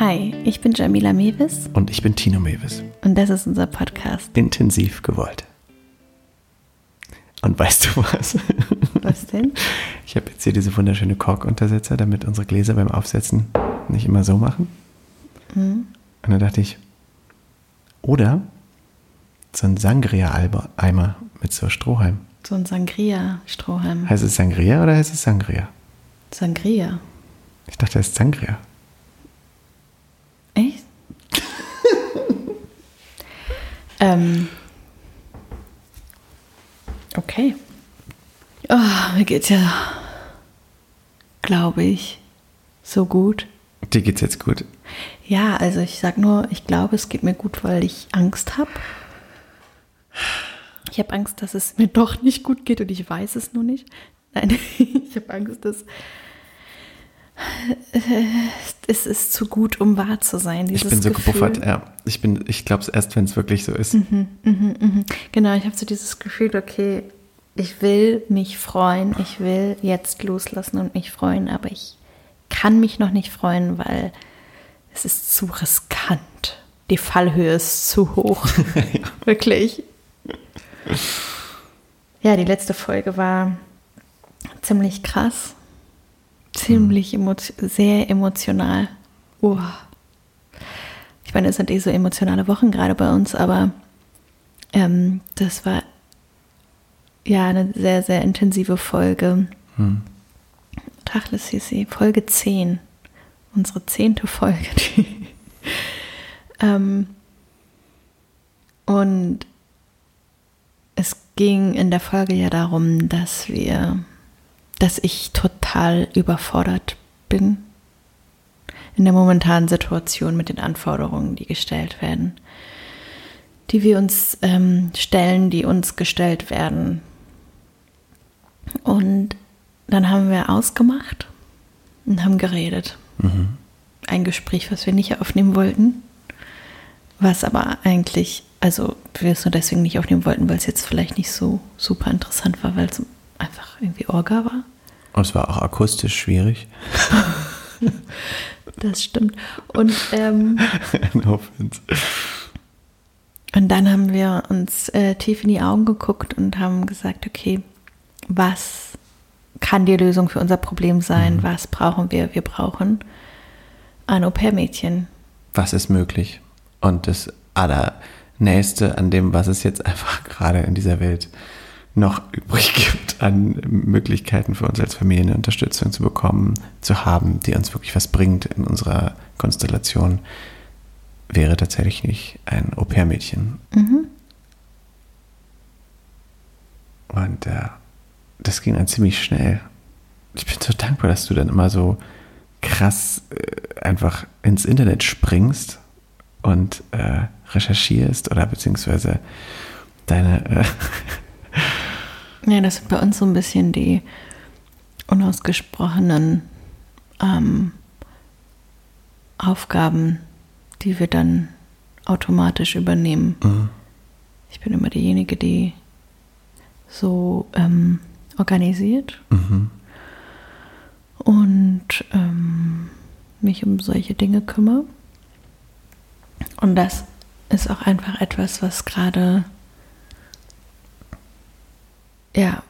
Hi, ich bin Jamila Mewis Und ich bin Tino Mewis. und das ist unser Podcast. Intensiv gewollt. Und weißt du was? Was denn? Ich habe jetzt hier diese wunderschöne Korkuntersetzer, damit unsere Gläser beim Aufsetzen nicht immer so machen. Und dann dachte ich, oder so ein Sangria-Eimer mit so Strohhalm. So ein Sangria-Strohhalm. Heißt es Sangria oder heißt es Sangria? Sangria. Ich dachte, es ist Sangria. Echt? Ähm. Okay. Oh, mir geht's ja, glaube ich, so gut. Dir geht's jetzt gut. Ja, also ich sag nur, ich glaube, es geht mir gut, weil ich Angst habe. Ich habe Angst, dass es mir doch nicht gut geht und ich weiß es nur nicht. Nein, ich habe Angst, dass es ist zu gut, um wahr zu sein. Ich bin so Gefühl. gebuffert, ja. Ich bin, ich glaube es erst, wenn es wirklich so ist. Genau, ich habe so dieses Gefühl, okay, ich will mich freuen, ich will jetzt loslassen und mich freuen, aber ich kann mich noch nicht freuen, weil es ist zu riskant. Die Fallhöhe ist zu hoch. Wirklich. Ja, die letzte Folge war ziemlich krass. Ziemlich emotio sehr emotional. Uah. Ich meine, es sind eh so emotionale Wochen gerade bei uns, aber ähm, das war ja eine sehr, sehr intensive Folge. Hm. Tachlis hieß sie, Folge 10. Unsere zehnte Folge. Ähm, und es ging in der Folge ja darum, dass wir, dass ich total überfordert bin in der momentanen Situation mit den Anforderungen, die gestellt werden, die wir uns ähm, stellen, die uns gestellt werden. Und dann haben wir ausgemacht und haben geredet. Ein Gespräch, was wir nicht aufnehmen wollten, was aber eigentlich, also wir es nur deswegen nicht aufnehmen wollten, weil es jetzt vielleicht nicht so super interessant war, weil es einfach irgendwie Orga war. Und es war auch akustisch schwierig. Das stimmt. Und, ähm, no und dann haben wir uns äh, tief in die Augen geguckt und haben gesagt, okay, was kann die Lösung für unser Problem sein? Was brauchen wir? Wir brauchen ein Au-pair-Mädchen. Was ist möglich? Und das Allernächste an dem, was es jetzt einfach gerade in dieser Welt noch übrig gibt an Möglichkeiten für uns als Familie eine Unterstützung zu bekommen, zu haben, die uns wirklich was bringt in unserer Konstellation, wäre tatsächlich nicht ein Au-pair-Mädchen. Und äh, das ging dann ziemlich schnell. Ich bin so dankbar, dass du dann immer so krass äh, einfach ins Internet springst und äh, recherchierst oder beziehungsweise deine äh, Ja, das sind bei uns so ein bisschen die unausgesprochenen ähm, Aufgaben, die wir dann automatisch übernehmen. Ich bin immer diejenige, die so ähm, organisiert und ähm, mich um solche Dinge kümmere. Und das ist auch einfach etwas, was gerade ja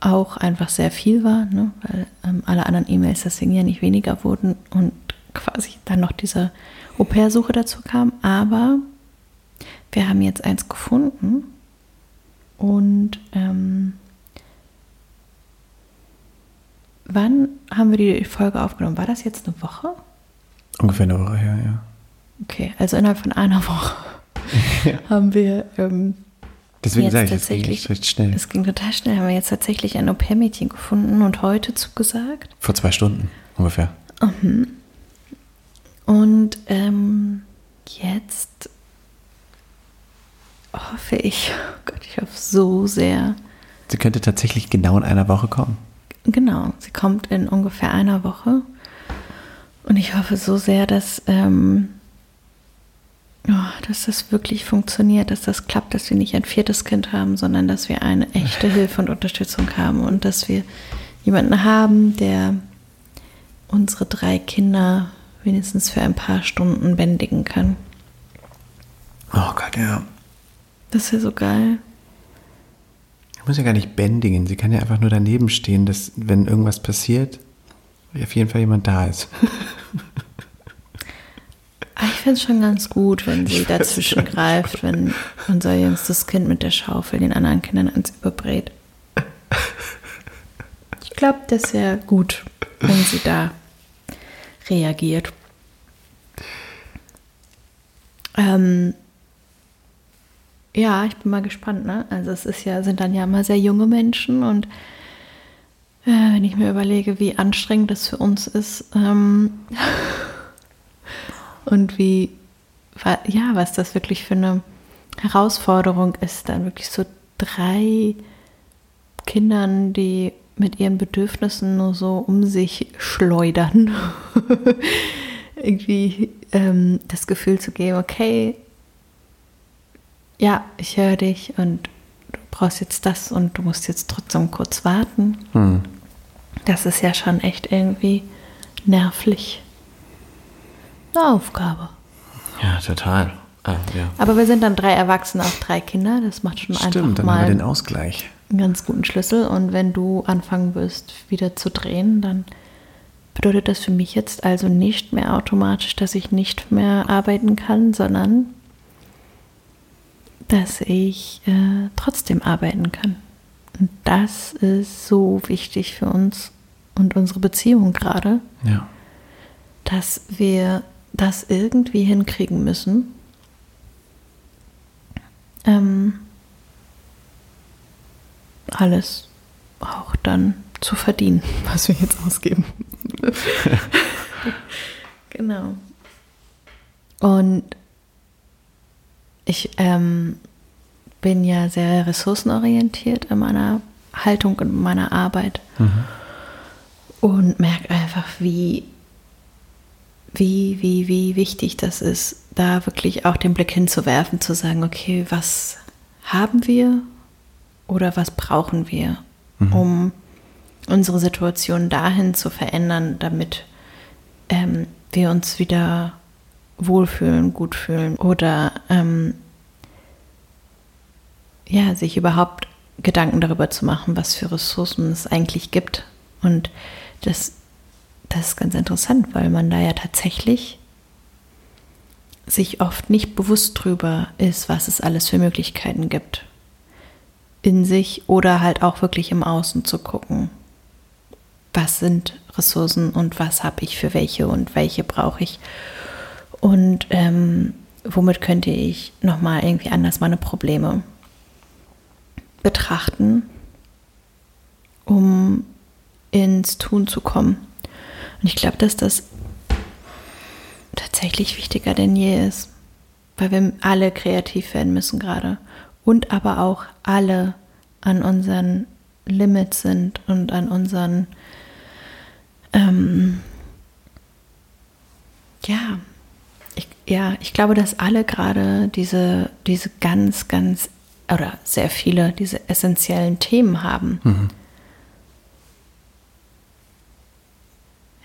auch einfach sehr viel war, ne? weil ähm, alle anderen E-Mails deswegen ja nicht weniger wurden und quasi dann noch diese Au-pair-Suche dazu kam. Aber wir haben jetzt eins gefunden und ähm, wann haben wir die Folge aufgenommen? War das jetzt eine Woche? ungefähr eine Woche her, ja. Okay, also innerhalb von einer Woche haben wir ähm, Deswegen sage ich, es ging tatsächlich- echt recht schnell. Es ging total schnell. Haben wir jetzt tatsächlich ein Au-pair-Mädchen gefunden und heute zugesagt. Vor zwei Stunden ungefähr. Und ähm, jetzt hoffe ich, oh Gott, ich hoffe so sehr. Sie könnte tatsächlich genau in einer Woche kommen. Genau, sie kommt in ungefähr einer Woche. Und ich hoffe so sehr, dass, ähm, oh, dass das wirklich funktioniert, dass das klappt, dass wir nicht ein viertes Kind haben, sondern dass wir eine echte Hilfe und Unterstützung haben und dass wir jemanden haben, der unsere drei Kinder wenigstens für ein paar Stunden bändigen kann. Oh Gott, ja. Das ist ja so geil. Ich muss ja gar nicht bändigen. Sie kann ja einfach nur daneben stehen, dass, wenn irgendwas passiert, auf jeden Fall jemand da ist. Ah, Ich finde es schon ganz gut, wenn sie dazwischen greift, wenn unser jüngstes Kind mit der Schaufel den anderen Kindern ans Überbrät. Ich glaube, das wäre gut, wenn sie da reagiert. Ähm, ja, ich bin mal gespannt, ne? Also es ist ja, sind dann ja immer sehr junge Menschen und äh, wenn ich mir überlege, wie anstrengend das für uns ist, ähm, und wie, ja, was das wirklich für eine Herausforderung ist, dann wirklich so drei Kindern, die mit ihren Bedürfnissen nur so um sich schleudern, irgendwie ähm, das Gefühl zu geben, okay, ja, ich höre dich und du brauchst jetzt das und du musst jetzt trotzdem kurz warten. Hm. Das ist ja schon echt irgendwie nervlich. Eine Aufgabe. Ja, total. Ah, ja. Aber wir sind dann drei Erwachsene, auch drei Kinder. Das macht schon Stimmt, einfach dann mal haben wir den Ausgleich. einen ganz guten Schlüssel. Und wenn du anfangen wirst, wieder zu drehen, dann bedeutet das für mich jetzt also nicht mehr automatisch, dass ich nicht mehr arbeiten kann, sondern dass ich äh, trotzdem arbeiten kann. Und das ist so wichtig für uns und unsere Beziehung gerade, Ja. dass wir das irgendwie hinkriegen müssen. Ähm, alles auch dann zu verdienen, was wir jetzt ausgeben. genau. Und ich ähm, bin ja sehr ressourcenorientiert in meiner Haltung und meiner Arbeit und merke einfach, wie, wie, wie, wie wichtig das ist, da wirklich auch den Blick hinzuwerfen, zu sagen, okay, was haben wir oder was brauchen wir, um unsere Situation dahin zu verändern, damit ähm, wir uns wieder wohlfühlen, gut fühlen oder ähm, ja, sich überhaupt Gedanken darüber zu machen, was für Ressourcen es eigentlich gibt. Und das, das ist ganz interessant, weil man da ja tatsächlich sich oft nicht bewusst drüber ist, was es alles für Möglichkeiten gibt. In sich oder halt auch wirklich im Außen zu gucken. Was sind Ressourcen und was habe ich für welche und welche brauche ich? Und ähm, womit könnte ich nochmal irgendwie anders meine Probleme betrachten, um ins Tun zu kommen. Und ich glaube, dass das tatsächlich wichtiger denn je ist, weil wir alle kreativ werden müssen gerade und aber auch alle an unseren Limits sind und an unseren, ähm, ja, ich, ja, ich glaube, dass alle gerade diese, diese ganz, ganz oder sehr viele diese essentiellen Themen haben.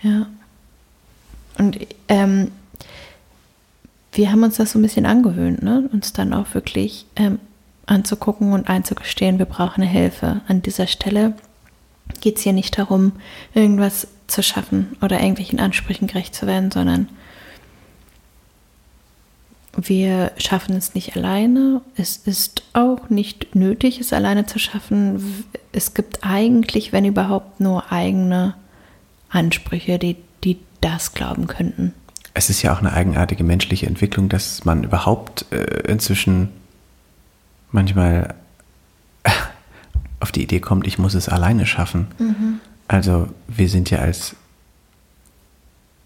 Ja. Und ähm, wir haben uns das so ein bisschen angewöhnt, ne? uns dann auch wirklich ähm, anzugucken und einzugestehen, wir brauchen eine Hilfe. An dieser Stelle geht es hier nicht darum, irgendwas zu schaffen oder irgendwelchen Ansprüchen gerecht zu werden, sondern wir schaffen es nicht alleine. Es ist auch nicht nötig, es alleine zu schaffen. Es gibt eigentlich, wenn überhaupt, nur eigene Ansprüche, die, die das glauben könnten. Es ist ja auch eine eigenartige menschliche Entwicklung, dass man überhaupt äh, inzwischen manchmal auf die Idee kommt, ich muss es alleine schaffen. Also wir sind ja als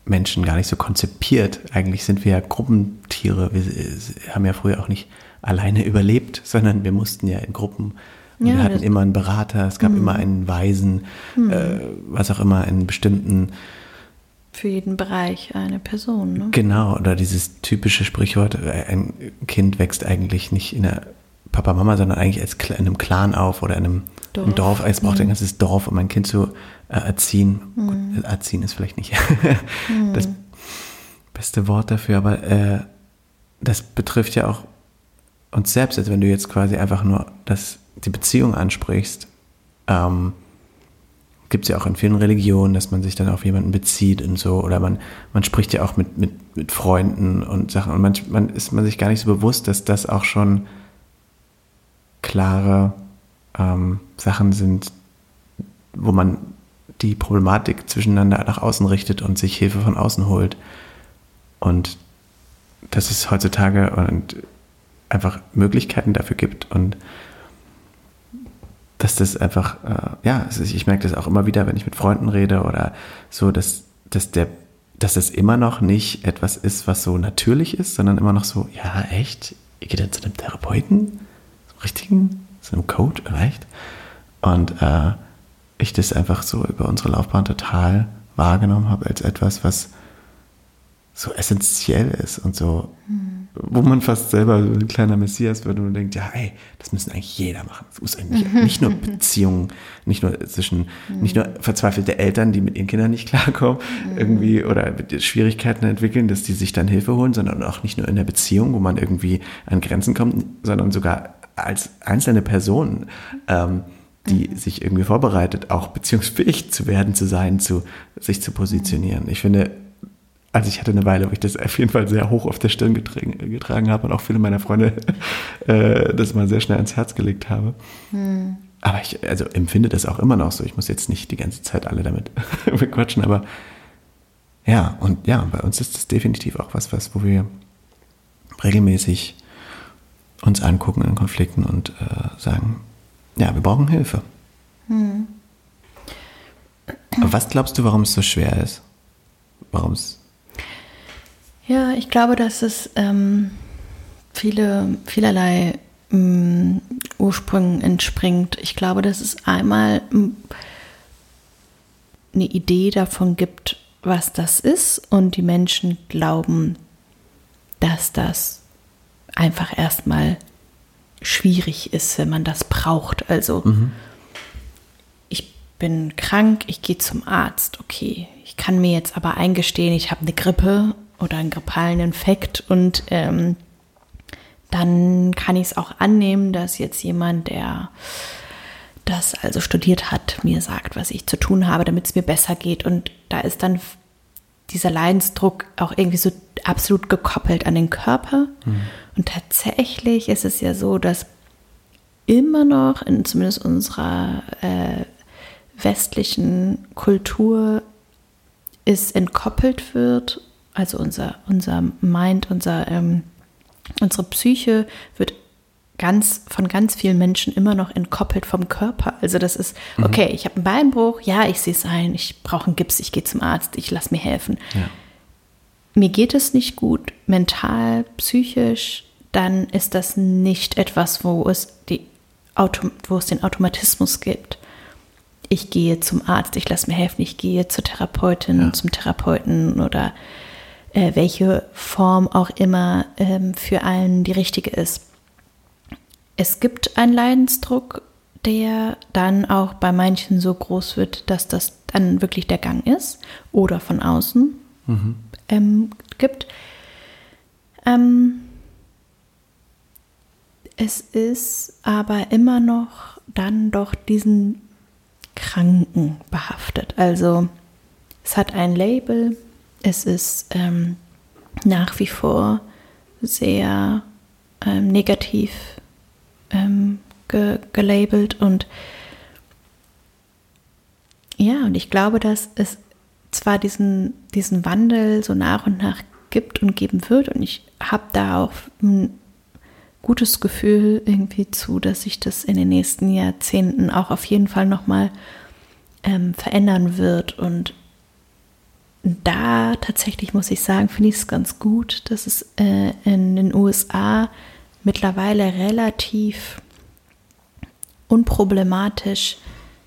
Menschen gar nicht so konzipiert. Eigentlich sind wir ja Gruppentiere. Wir äh, haben ja früher auch nicht alleine überlebt, sondern wir mussten ja in Gruppen. Und Ja, wir hatten immer einen Berater, es gab immer einen Weisen, äh, was auch immer, einen bestimmten Für jeden Bereich eine Person. Ne? Genau, oder dieses typische Sprichwort, äh, ein Kind wächst eigentlich nicht in der Papa, Mama, sondern eigentlich als in einem Clan auf oder in einem Dorf. Dorf. Es braucht ein ganzes Dorf, um ein Kind zu äh, erziehen. Gut, erziehen ist vielleicht nicht. das, beste Wort dafür, aber äh, das betrifft ja auch uns selbst, also wenn du jetzt quasi einfach nur das, die Beziehung ansprichst, ähm, gibt es ja auch in vielen Religionen, dass man sich dann auf jemanden bezieht und so, oder man, man spricht ja auch mit, mit, mit Freunden und Sachen und man, man ist man sich gar nicht so bewusst, dass das auch schon klare ähm, Sachen sind, wo man die Problematik zwischeneinander nach außen richtet und sich Hilfe von außen holt. Und dass es heutzutage und einfach Möglichkeiten dafür gibt und dass das einfach, äh, ja, ich merke das auch immer wieder, wenn ich mit Freunden rede oder so, dass, dass der dass das immer noch nicht etwas ist, was so natürlich ist, sondern immer noch so, ja, echt? Ihr geht dann zu einem Therapeuten? Zum richtigen? Zu einem Coach? Echt? Und äh, ich das einfach so über unsere Laufbahn total wahrgenommen habe als etwas, was so essentiell ist und so, mhm. Wo man fast selber so ein kleiner Messias wird und denkt, ja, ey, das müssen eigentlich jeder machen. Es muss eigentlich nicht nur Beziehungen, nicht nur zwischen, mhm. nicht nur verzweifelte Eltern, die mit ihren Kindern nicht klarkommen, mhm. irgendwie oder Schwierigkeiten entwickeln, dass die sich dann Hilfe holen, sondern auch nicht nur in der Beziehung, wo man irgendwie an Grenzen kommt, sondern sogar als einzelne Person. Ähm, die mhm. sich irgendwie vorbereitet, auch beziehungsfähig zu werden, zu sein, zu sich zu positionieren. Ich finde, also ich hatte eine Weile, wo ich das auf jeden Fall sehr hoch auf der Stirn getragen, getragen habe und auch viele meiner Freunde äh, das mal sehr schnell ans Herz gelegt habe. Hm. Aber ich also empfinde das auch immer noch so. Ich muss jetzt nicht die ganze Zeit alle damit bequatschen, aber ja, und ja, bei uns ist das definitiv auch was, was, wo wir regelmäßig uns angucken in Konflikten und äh, sagen, ja, wir brauchen Hilfe. Hm. Was glaubst du, warum es so schwer ist? Warum es ja, ich glaube, dass es ähm, viele, vielerlei ähm, Ursprüngen entspringt. Ich glaube, dass es einmal ähm, eine Idee davon gibt, was das ist und die Menschen glauben, dass das einfach erstmal schwierig ist, wenn man das braucht. Also mhm. ich bin krank, ich gehe zum Arzt, okay. Ich kann mir jetzt aber eingestehen, ich habe eine Grippe oder einen grippalen Infekt und ähm, dann kann ich es auch annehmen, dass jetzt jemand, der das also studiert hat, mir sagt, was ich zu tun habe, damit es mir besser geht. Und da ist dann dieser Leidensdruck auch irgendwie so absolut gekoppelt an den Körper. Mhm. Und tatsächlich ist es ja so, dass immer noch in zumindest unserer äh, westlichen Kultur es entkoppelt wird also unser, unser Mind, unser, ähm, unsere Psyche wird ganz von ganz vielen Menschen immer noch entkoppelt vom Körper. Also das ist, mhm. okay, ich habe einen Beinbruch, ja, ich sehe es ein, ich brauche einen Gips, ich gehe zum Arzt, ich lasse mir helfen. Ja. Mir geht es nicht gut, mental, psychisch, dann ist das nicht etwas, wo es, die Auto, wo es den Automatismus gibt. Ich gehe zum Arzt, ich lasse mir helfen, ich gehe zur Therapeutin, ja. zum Therapeuten oder äh, welche Form auch immer ähm, für einen die richtige ist. Es gibt einen Leidensdruck, der dann auch bei manchen so groß wird, dass das dann wirklich der Gang ist oder von außen mhm. ähm, gibt. Ähm, es ist aber immer noch dann doch diesen Kranken behaftet. Also es hat ein Label, es ist ähm, nach wie vor sehr ähm, negativ ähm, ge gelabelt und ja, und ich glaube, dass es zwar diesen, diesen Wandel so nach und nach gibt und geben wird und ich habe da auch ein gutes Gefühl irgendwie zu, dass sich das in den nächsten Jahrzehnten auch auf jeden Fall nochmal ähm, verändern wird und da tatsächlich muss ich sagen, finde ich es ganz gut, dass es äh, in den USA mittlerweile relativ unproblematisch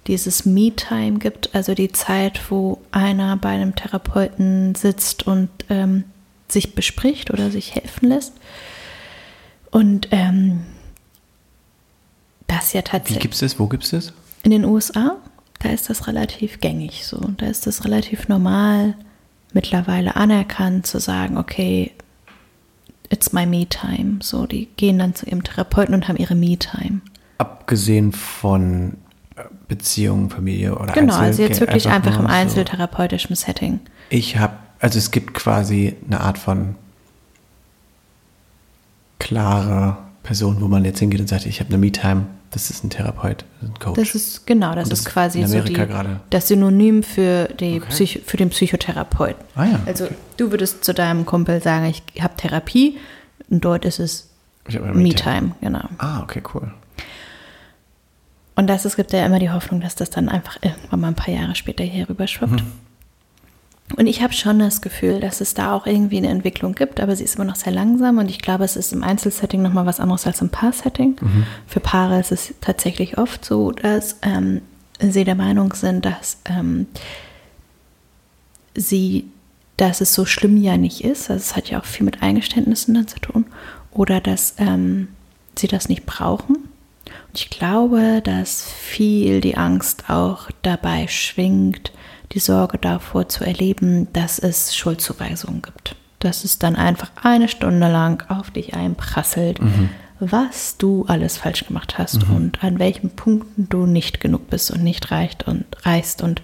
dieses Me-Time gibt, also die Zeit, wo einer bei einem Therapeuten sitzt und ähm, sich bespricht oder sich helfen lässt. Und ähm, das ja tatsächlich. Wie gibt es das? Wo gibt es das? In den USA. Da ist das relativ gängig so. Da ist das relativ normal mittlerweile anerkannt, zu sagen, okay, it's my me-time. So, die gehen dann zu ihrem Therapeuten und haben ihre me-time. Abgesehen von äh, Beziehungen, Familie oder Genau, Einzel also jetzt wirklich einfach, nur im so. einzeltherapeutischen Setting. Ich habe, also es gibt quasi eine Art von klare Person, wo man jetzt hingeht und sagt, ich habe eine Me-Time, das ist ein Therapeut, ein Coach. Das ist, genau, das das ist quasi so die, das Synonym für, die Okay. Psych für den Psychotherapeuten. ah ja, Also du würdest zu deinem Kumpel sagen, ich habe Therapie und dort ist es Me-Time. Genau. Ah, okay, cool. Und das, es gibt ja immer die Hoffnung, dass das dann einfach irgendwann mal ein paar Jahre später hier rüber schwappt. Und ich habe schon das Gefühl, dass es da auch irgendwie eine Entwicklung gibt, aber sie ist immer noch sehr langsam und ich glaube, es ist im Einzelsetting nochmal was anderes als im Paar-Setting. Für Paare ist es tatsächlich oft so, dass ähm, sie der Meinung sind, dass ähm, sie, dass es so schlimm ja nicht ist. Also es hat ja auch viel mit Eingeständnissen dann zu tun. Oder dass ähm, sie das nicht brauchen. Und ich glaube, dass viel die Angst auch dabei schwingt, die Sorge davor zu erleben, dass es Schuldzuweisungen gibt. Dass es dann einfach eine Stunde lang auf dich einprasselt, was du alles falsch gemacht hast und an welchen Punkten du nicht genug bist und nicht reicht und reichst und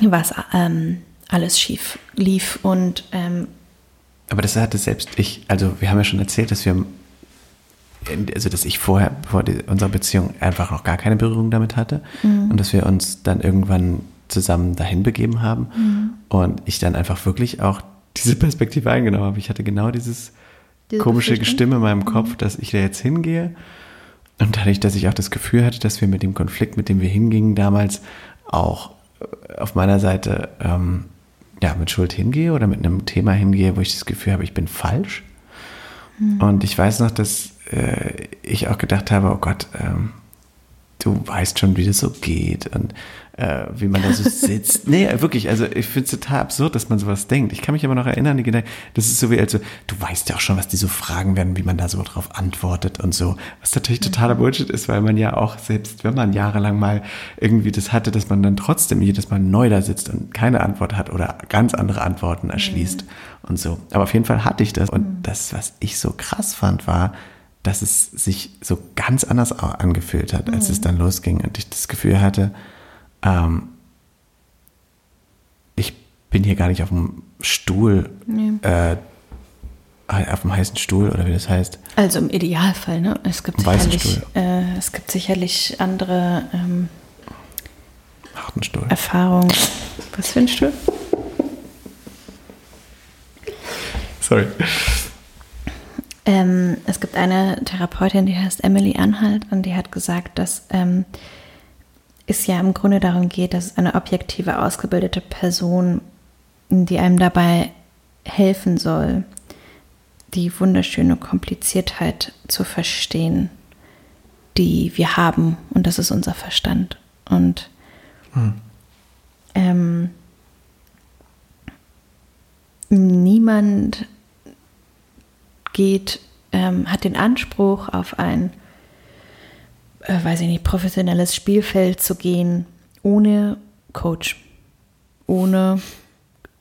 was ähm, alles schief lief. Und ähm, Aber das hatte selbst ich, also wir haben ja schon erzählt, dass wir, also dass ich vorher, vor unserer Beziehung einfach noch gar keine Berührung damit hatte und dass wir uns dann irgendwann zusammen dahin begeben haben und ich dann einfach wirklich auch diese Perspektive eingenommen habe. Ich hatte genau dieses Diese komische? Stimme in meinem Kopf, dass ich da jetzt hingehe und dadurch, dass ich auch das Gefühl hatte, dass wir mit dem Konflikt, mit dem wir hingingen damals, auch äh, auf meiner Seite ähm, ja, mit Schuld hingehe oder mit einem Thema hingehe, wo ich das Gefühl habe, ich bin falsch. Und ich weiß noch, dass äh, ich auch gedacht habe, oh Gott, ähm, du weißt schon, wie das so geht und äh, wie man da so sitzt. nee, wirklich, also ich finde es total absurd, dass man sowas denkt. Ich kann mich aber noch erinnern, die Gedanken, das ist so wie, also, du weißt ja auch schon, was die so fragen werden, wie man da so drauf antwortet und so. Was natürlich totaler Bullshit ist, weil man ja auch, selbst wenn man jahrelang mal irgendwie das hatte, dass man dann trotzdem jedes Mal neu da sitzt und keine Antwort hat oder ganz andere Antworten erschließt und so. Aber auf jeden Fall hatte ich das. Und das, was ich so krass fand, war, dass es sich so ganz anders angefühlt hat, als es dann losging und ich das Gefühl hatte, ähm, ich bin hier gar nicht auf dem Stuhl, äh, auf dem heißen Stuhl oder wie das heißt. also im Idealfall, ne? Es gibt sicherlich, Stuhl. äh, es gibt sicherlich andere ähm, Harten Stuhl. Erfahrungen. Was für ein Stuhl? Sorry. Ähm, es gibt eine Therapeutin, die heißt Emily Anhalt und die hat gesagt, dass ähm, es ja im Grunde darum geht, dass es eine objektive, ausgebildete Person, die einem dabei helfen soll, die wunderschöne Kompliziertheit zu verstehen, die wir haben. Und das ist unser Verstand. Und ähm, niemand geht, ähm, hat den Anspruch, auf ein, äh, weiß ich nicht, professionelles Spielfeld zu gehen, ohne Coach, ohne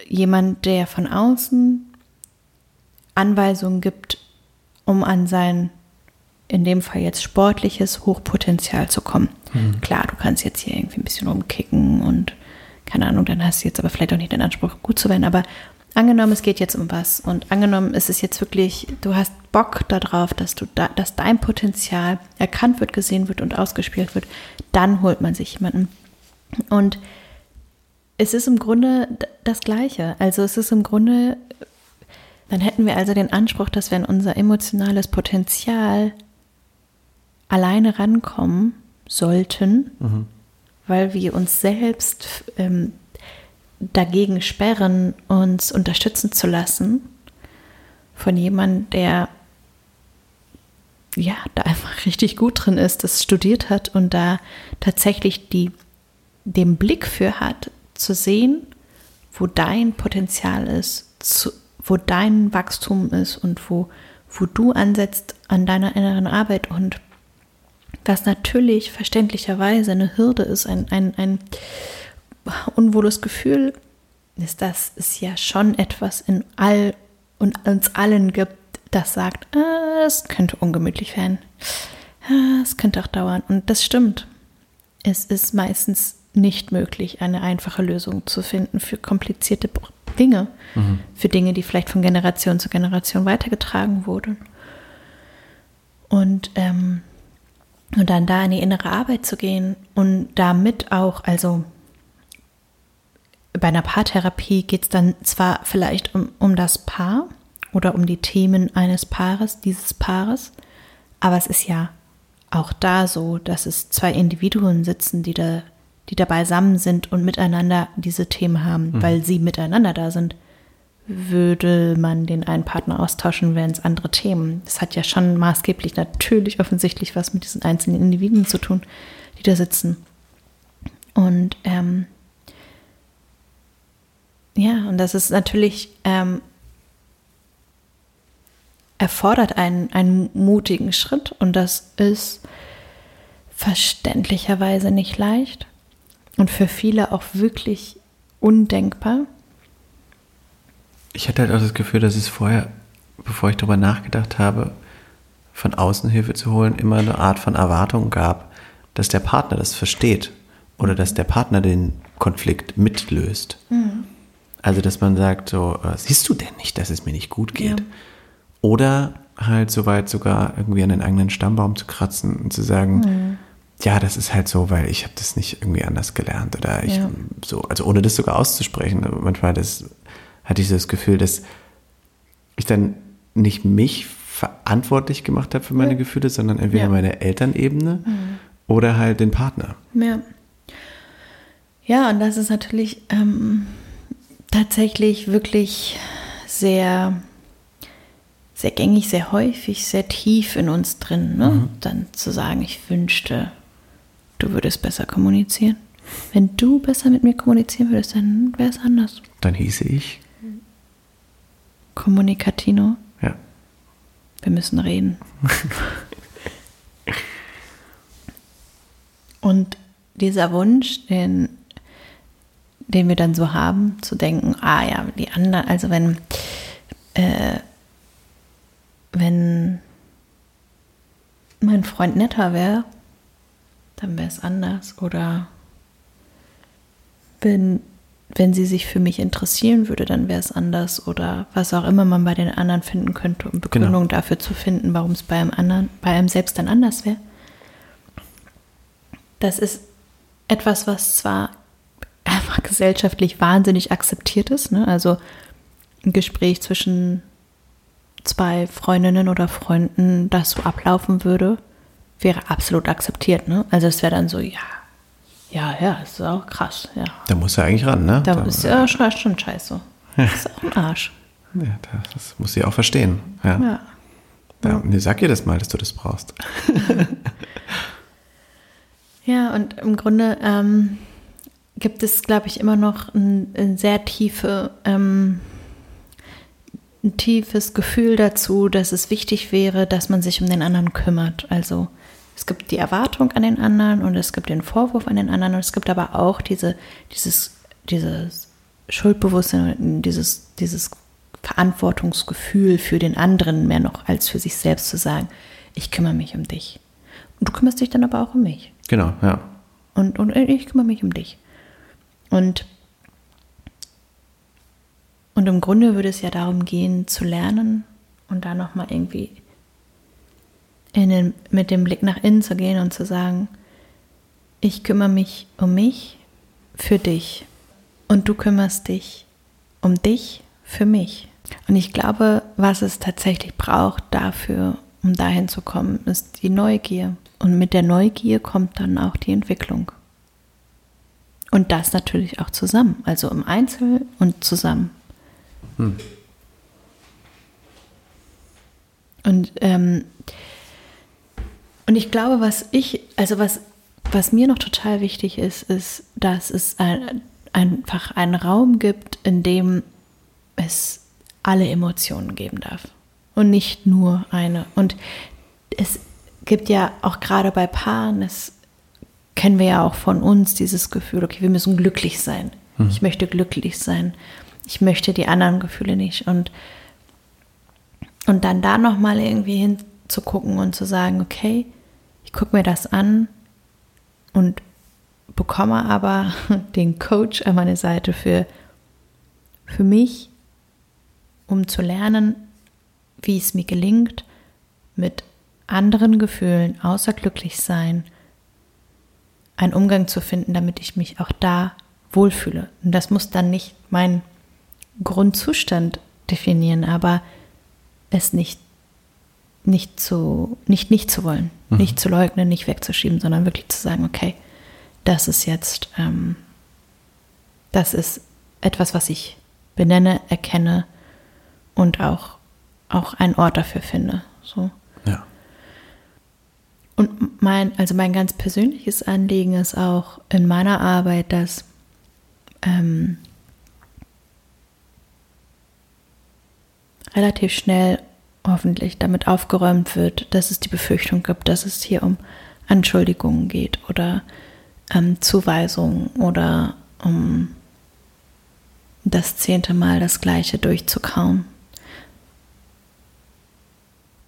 jemand, der von außen Anweisungen gibt, um an sein, in dem Fall jetzt sportliches Hochpotenzial zu kommen. Klar, du kannst jetzt hier irgendwie ein bisschen rumkicken und keine Ahnung, dann hast du jetzt aber vielleicht auch nicht den Anspruch, gut zu werden, aber angenommen, es geht jetzt um was und angenommen, es ist jetzt wirklich, du hast Bock darauf, dass du da, dass dein Potenzial erkannt wird, gesehen wird und ausgespielt wird, dann holt man sich jemanden. Und es ist im Grunde das Gleiche. Also es ist im Grunde, dann hätten wir also den Anspruch, dass wir an unser emotionales Potenzial alleine rankommen sollten, weil wir uns selbst ähm, dagegen sperren, uns unterstützen zu lassen von jemandem, der ja da einfach richtig gut drin ist, das studiert hat und da tatsächlich die, den Blick für hat, zu sehen, wo dein Potenzial ist, zu, wo dein Wachstum ist und wo, wo du ansetzt an deiner inneren Arbeit und was natürlich verständlicherweise eine Hürde ist, ein, ein, ein unwohles Gefühl, ist, dass es ja schon etwas in all und uns allen gibt, das sagt, ah, es könnte ungemütlich werden. Ah, es könnte auch dauern. Und das stimmt. Es ist meistens nicht möglich, eine einfache Lösung zu finden für komplizierte Dinge, mhm. für Dinge, die vielleicht von Generation zu Generation weitergetragen wurden. Und, ähm, und dann da in die innere Arbeit zu gehen und damit auch, also bei einer Paartherapie geht es dann zwar vielleicht um, um das Paar oder um die Themen eines Paares, dieses Paares, aber es ist ja auch da so, dass es zwei Individuen sitzen, die da die da beisammen sind und miteinander diese Themen haben, mhm. weil sie miteinander da sind, würde man den einen Partner austauschen, wären es andere Themen. Das hat ja schon maßgeblich natürlich offensichtlich was mit diesen einzelnen Individuen zu tun, die da sitzen. Und ähm, ja, und das ist natürlich ähm, erfordert einen, einen mutigen Schritt und das ist verständlicherweise nicht leicht und für viele auch wirklich undenkbar. Ich hatte halt auch das Gefühl, dass es vorher, bevor ich darüber nachgedacht habe, von außen Hilfe zu holen, immer eine Art von Erwartung gab, dass der Partner das versteht oder dass der Partner den Konflikt mitlöst. Mhm. Also, dass man sagt, so, äh, siehst du denn nicht, dass es mir nicht gut geht? Ja. Oder halt soweit sogar irgendwie an den eigenen Stammbaum zu kratzen und zu sagen, mhm ja, das ist halt so, weil ich habe das nicht irgendwie anders gelernt oder ich ja. so, also ohne das sogar auszusprechen. Manchmal das, hatte ich so das Gefühl, dass ich dann nicht mich verantwortlich gemacht habe für meine ja. Gefühle, sondern entweder ja. meine Elternebene mhm. oder halt den Partner. Ja. Ja, und das ist natürlich ähm, tatsächlich wirklich sehr, sehr gängig, sehr häufig, sehr tief in uns drin, ne? Mhm. dann zu sagen, ich wünschte, du würdest besser kommunizieren. Wenn du besser mit mir kommunizieren würdest, dann wäre es anders. Dann hieße ich Kommunikatino. Ja. Wir müssen reden. Und dieser Wunsch, den, den wir dann so haben, zu denken, ah ja, die anderen, also wenn, äh, wenn mein Freund netter wäre, dann wäre es anders. Oder wenn, wenn sie sich für mich interessieren würde, dann wäre es anders. Oder was auch immer man bei den anderen finden könnte, um Begründung genau. dafür zu finden, warum es bei einem anderen, bei einem selbst dann anders wäre. Das ist etwas, was zwar einfach gesellschaftlich wahnsinnig akzeptiert ist. Ne? Also ein Gespräch zwischen zwei Freundinnen oder Freunden, das so ablaufen würde, wäre absolut akzeptiert, ne? Also es wäre dann so, ja, ja, ja, ist auch krass, ja. Da muss er eigentlich ran, ne? Da, da ist ja schon, scheiße. Das ist auch ein Arsch. Ja, das muss sie auch verstehen. Ja. ja. ja. Nee, sag ihr das mal, dass du das brauchst. ja, und im Grunde ähm, gibt es, glaube ich, immer noch eine ein sehr tiefe ähm, ein tiefes Gefühl dazu, dass es wichtig wäre, dass man sich um den anderen kümmert. Also es gibt die Erwartung an den anderen und es gibt den Vorwurf an den anderen und es gibt aber auch diese, dieses, dieses Schuldbewusstsein, dieses, dieses Verantwortungsgefühl für den anderen mehr noch als für sich selbst zu sagen, ich kümmere mich um dich. Und du kümmerst dich dann aber auch um mich. Genau, ja. Und, und ich kümmere mich um dich. Und, und im Grunde würde es ja darum gehen, zu lernen und da nochmal irgendwie den, mit dem Blick nach innen zu gehen und zu sagen, ich kümmere mich um mich für dich und du kümmerst dich um dich für mich. Und ich glaube, was es tatsächlich braucht dafür, um dahin zu kommen, ist die Neugier. Und mit der Neugier kommt dann auch die Entwicklung. Und das natürlich auch zusammen, also im Einzel und zusammen. Hm. Und ähm, und ich glaube, was ich, also was, was mir noch total wichtig ist, ist, dass es ein, einfach einen Raum gibt, in dem es alle Emotionen geben darf. Und nicht nur eine. Und es gibt ja auch gerade bei Paaren, das kennen wir ja auch von uns, dieses Gefühl, okay, wir müssen glücklich sein. Mhm. Ich möchte glücklich sein. Ich möchte die anderen Gefühle nicht. Und, und dann da nochmal irgendwie hinzugucken und zu sagen, okay, ich gucke mir das an und bekomme aber den Coach an meine Seite für, für mich, um zu lernen, wie es mir gelingt, mit anderen Gefühlen außer glücklich sein, einen Umgang zu finden, damit ich mich auch da wohlfühle. Und das muss dann nicht mein Grundzustand definieren, aber es nicht, nicht, zu, nicht, nicht zu wollen, mhm. nicht zu leugnen, nicht wegzuschieben, sondern wirklich zu sagen, okay, das ist jetzt, ähm, das ist etwas, was ich benenne, erkenne und auch, auch einen Ort dafür finde. So. Und mein, also mein ganz persönliches Anliegen ist auch in meiner Arbeit, dass ähm, relativ schnell hoffentlich damit aufgeräumt wird, dass es die Befürchtung gibt, dass es hier um Anschuldigungen geht oder ähm, Zuweisungen oder um das zehnte Mal das Gleiche durchzukauen.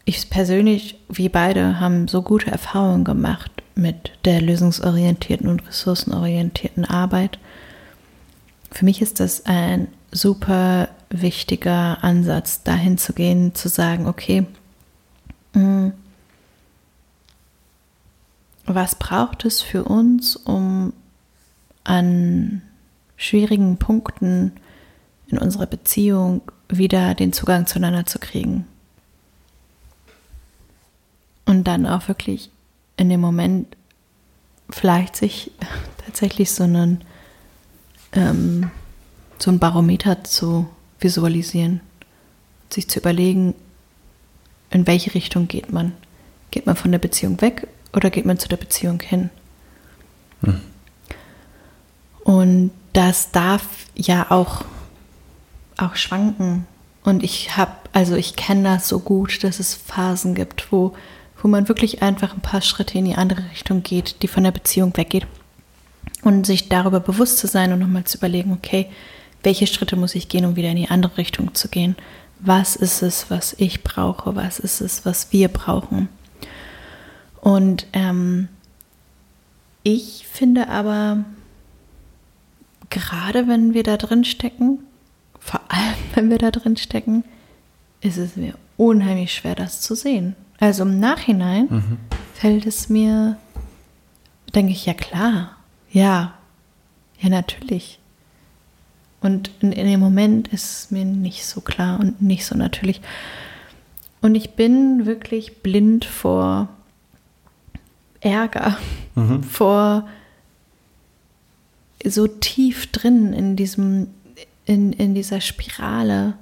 Ich persönlich, wie beide, haben so gute Erfahrungen gemacht mit der lösungsorientierten und ressourcenorientierten Arbeit. Für mich ist das ein super wichtiger Ansatz, dahin zu gehen, zu sagen, okay, mm, was braucht es für uns, um an schwierigen Punkten in unserer Beziehung wieder den Zugang zueinander zu kriegen? Und dann auch wirklich in dem Moment vielleicht sich tatsächlich so einen ähm, so ein Barometer zu visualisieren, sich zu überlegen, in welche Richtung geht man. Geht man von der Beziehung weg oder geht man zu der Beziehung hin? Hm. Und das darf ja auch, auch schwanken. Und ich habe, also ich kenne das so gut, dass es Phasen gibt, wo, wo man wirklich einfach ein paar Schritte in die andere Richtung geht, die von der Beziehung weggeht. Und sich darüber bewusst zu sein und nochmal zu überlegen, okay, welche Schritte muss ich gehen, um wieder in die andere Richtung zu gehen? Was ist es, was ich brauche? Was ist es, was wir brauchen? Und ähm, ich finde aber, gerade wenn wir da drin stecken, vor allem wenn wir da drin stecken, ist es mir unheimlich schwer, das zu sehen. Also im Nachhinein mhm. fällt es mir, denke ich, ja klar, ja, ja natürlich. Und in, in, dem Moment ist es mir nicht so klar und nicht so natürlich. Und ich bin wirklich blind vor Ärger, mhm. vor so tief drin in diesem, in, in dieser Spirale,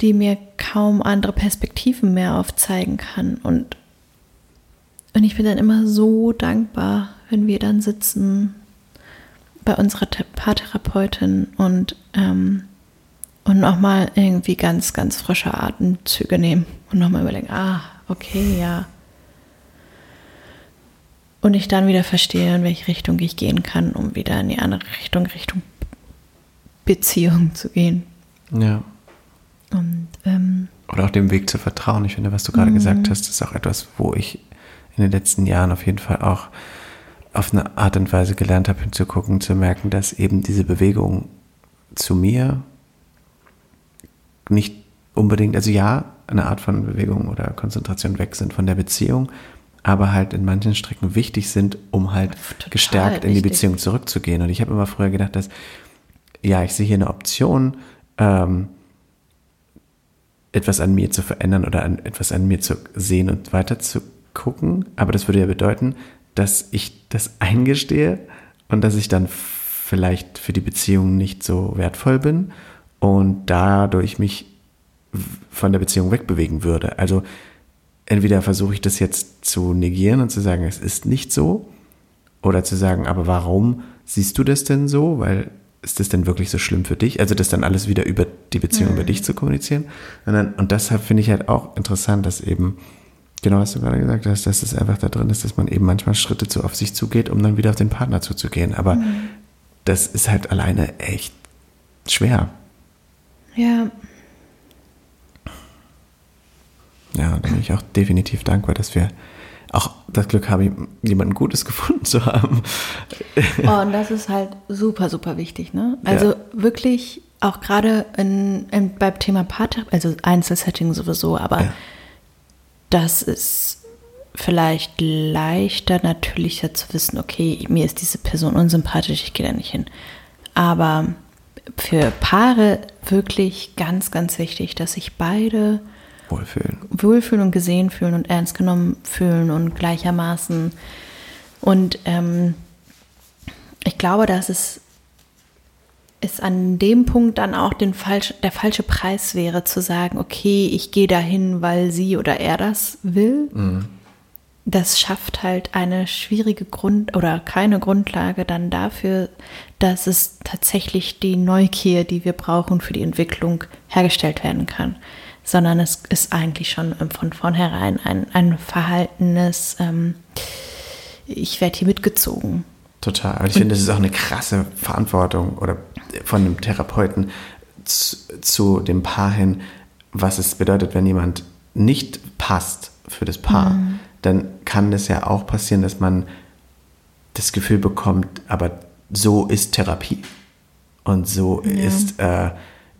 die mir kaum andere Perspektiven mehr aufzeigen kann. Und, und ich bin dann immer so dankbar, wenn wir dann sitzen bei unserer Paartherapeutin und, ähm, und nochmal irgendwie ganz, ganz frische Atemzüge nehmen und nochmal überlegen, ah, okay, ja. Und ich dann wieder verstehe, in welche Richtung ich gehen kann, um wieder in die andere Richtung, Richtung Beziehung zu gehen. Ja. Und, ähm, Oder auch dem Weg zu vertrauen. Ich finde, was du gerade gesagt mhm. hast, ist auch etwas, wo ich in den letzten Jahren auf jeden Fall auch auf eine Art und Weise gelernt habe, hinzugucken, zu merken, dass eben diese Bewegung zu mir nicht unbedingt, also ja, eine Art von Bewegung oder Konzentration weg sind von der Beziehung, aber halt in manchen Strecken wichtig sind, um halt Total gestärkt wichtig. in die Beziehung zurückzugehen. Und ich habe immer früher gedacht, dass, ja, ich sehe hier eine Option, ähm, etwas an mir zu verändern oder an, etwas an mir zu sehen und weiter zu gucken. Aber das würde ja bedeuten, dass ich das eingestehe und dass ich dann vielleicht für die Beziehung nicht so wertvoll bin und dadurch mich von der Beziehung wegbewegen würde. Also entweder versuche ich das jetzt zu negieren und zu sagen, es ist nicht so, oder zu sagen, aber warum siehst du das denn so? Weil ist das denn wirklich so schlimm für dich? Also das dann alles wieder über die Beziehung mhm. über dich zu kommunizieren. Und, dann, und deshalb finde ich halt auch interessant, dass eben Genau, was du gerade gesagt hast, dass es einfach da drin ist, dass man eben manchmal Schritte zu auf sich zugeht, um dann wieder auf den Partner zuzugehen. Aber mhm. das ist halt alleine echt schwer. Ja. Ja, da bin ich auch definitiv dankbar, dass wir auch das Glück haben, jemanden Gutes gefunden zu haben. Oh, und das ist halt super, super wichtig, ne? Also ja. wirklich auch gerade in, in, beim Thema Partner, also Einzelsetting sowieso, aber ja. das ist vielleicht leichter, natürlicher zu wissen, okay, mir ist diese Person unsympathisch, ich gehe da nicht hin. Aber für Paare wirklich ganz, ganz wichtig, dass sich beide wohlfühlen. Wohlfühlen und gesehen fühlen und ernst genommen fühlen und gleichermaßen. Und ähm, ich glaube, dass es, es an dem Punkt dann auch den falsch, der falsche Preis wäre, zu sagen, okay, ich gehe dahin, weil sie oder er das will. Mhm. Das schafft halt eine schwierige Grund oder keine Grundlage dann dafür, dass es tatsächlich die Neugier, die wir brauchen für die Entwicklung, hergestellt werden kann sondern es ist eigentlich schon ähm, von vornherein ein, ein verhaltenes, ähm, ich werde hier mitgezogen. Total. Aber ich finde, das ist auch eine krasse Verantwortung oder von dem Therapeuten zu, zu, dem Paar hin, was es bedeutet, wenn jemand nicht passt für das Paar, mhm. dann kann das ja auch passieren, dass man das Gefühl bekommt, aber so ist Therapie. Und so ja. ist äh,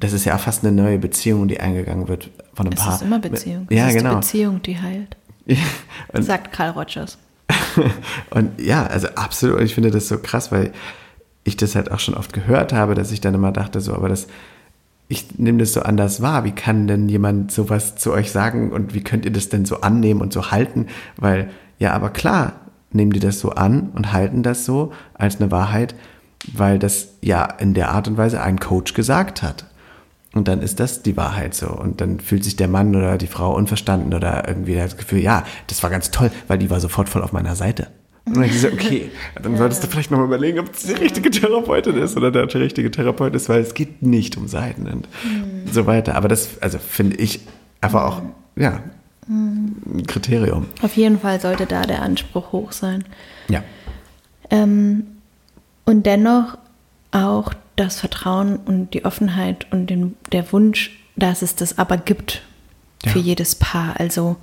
das ist ja fast eine neue Beziehung, die eingegangen wird von einem es Paar. Es ist immer Beziehung. Es ja, ist genau. Die Beziehung, die heilt. und, sagt Carl Rogers. und ja, also absolut. Ich finde das so krass, weil ich das halt auch schon oft gehört habe, dass ich dann immer dachte, so, aber das, ich nehme das so anders wahr. Wie kann denn jemand sowas zu euch sagen und wie könnt ihr das denn so annehmen und so halten? Weil, ja, aber klar, nehmen die das so an und halten das so als eine Wahrheit, weil das ja in der Art und Weise ein Coach gesagt hat. Und dann ist das die Wahrheit so. Und dann fühlt sich der Mann oder die Frau unverstanden oder irgendwie das Gefühl, ja, das war ganz toll, weil die war sofort voll auf meiner Seite. Und dann ich so, okay, dann solltest du vielleicht nochmal überlegen, ob das die richtige Therapeutin ist oder der richtige Therapeut ist, weil es geht nicht um Seiten und mhm. so weiter. Aber das, also finde ich einfach auch, ja, ein Kriterium. Auf jeden Fall sollte da der Anspruch hoch sein. Ja. Ähm, und dennoch auch das Vertrauen und die Offenheit und den, der Wunsch, dass es das aber gibt ja. für jedes Paar. Also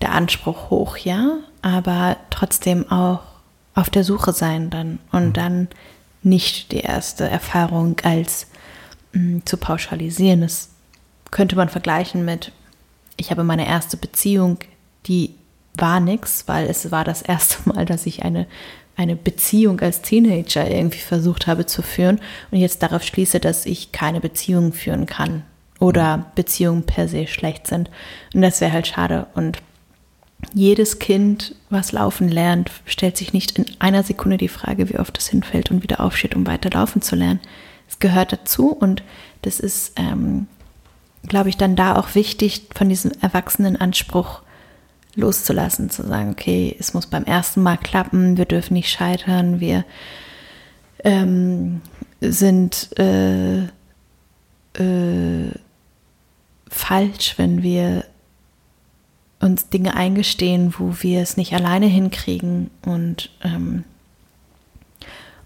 der Anspruch hoch, ja, aber trotzdem auch auf der Suche sein dann und mhm. dann nicht die erste Erfahrung als mh, mm, zu pauschalisieren. Das könnte man vergleichen mit, ich habe meine erste Beziehung, die war nichts, weil es war das erste Mal, dass ich eine eine Beziehung als Teenager irgendwie versucht habe zu führen und jetzt darauf schließe, dass ich keine Beziehung führen kann oder Beziehungen per se schlecht sind. Und das wäre halt schade. Und jedes Kind, was laufen lernt, stellt sich nicht in einer Sekunde die Frage, wie oft es hinfällt und wieder aufsteht, um weiter laufen zu lernen. Es gehört dazu und das ist, ähm, glaube ich, dann da auch wichtig, von diesem Erwachsenenanspruch loszulassen, zu sagen, okay, es muss beim ersten Mal klappen, wir dürfen nicht scheitern, wir ähm, sind äh, äh, falsch, wenn wir uns Dinge eingestehen, wo wir es nicht alleine hinkriegen und ähm,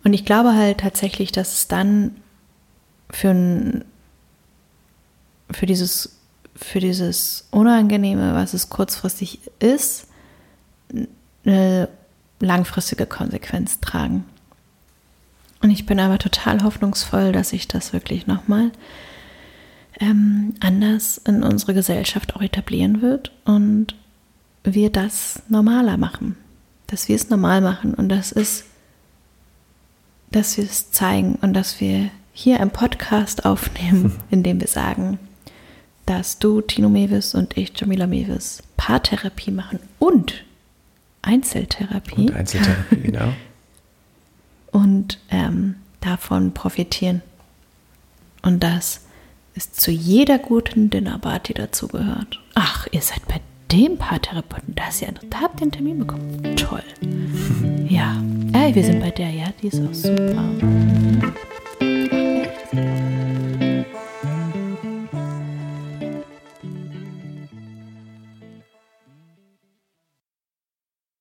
und ich glaube halt tatsächlich, dass es dann für, ein, für dieses für dieses Unangenehme, was es kurzfristig ist, eine langfristige Konsequenz tragen. Und ich bin aber total hoffnungsvoll, dass sich das wirklich nochmal ähm, anders in unsere Gesellschaft auch etablieren wird und wir das normaler machen. Dass wir es normal machen und das ist, dass wir es zeigen und dass wir hier einen Podcast aufnehmen, in dem wir sagen, dass du, Tino Mewis und ich, Jamila Mewis, Paartherapie machen und Einzeltherapie. Und Einzeltherapie, genau. und ähm, davon profitieren. Und das ist zu jeder guten Dinnerparty dazugehört. Ach, ihr seid bei dem Paartherapeuten, das ja, da habt ihr einen Termin bekommen. Toll. ja, Ey, wir sind bei der, ja, die ist auch super.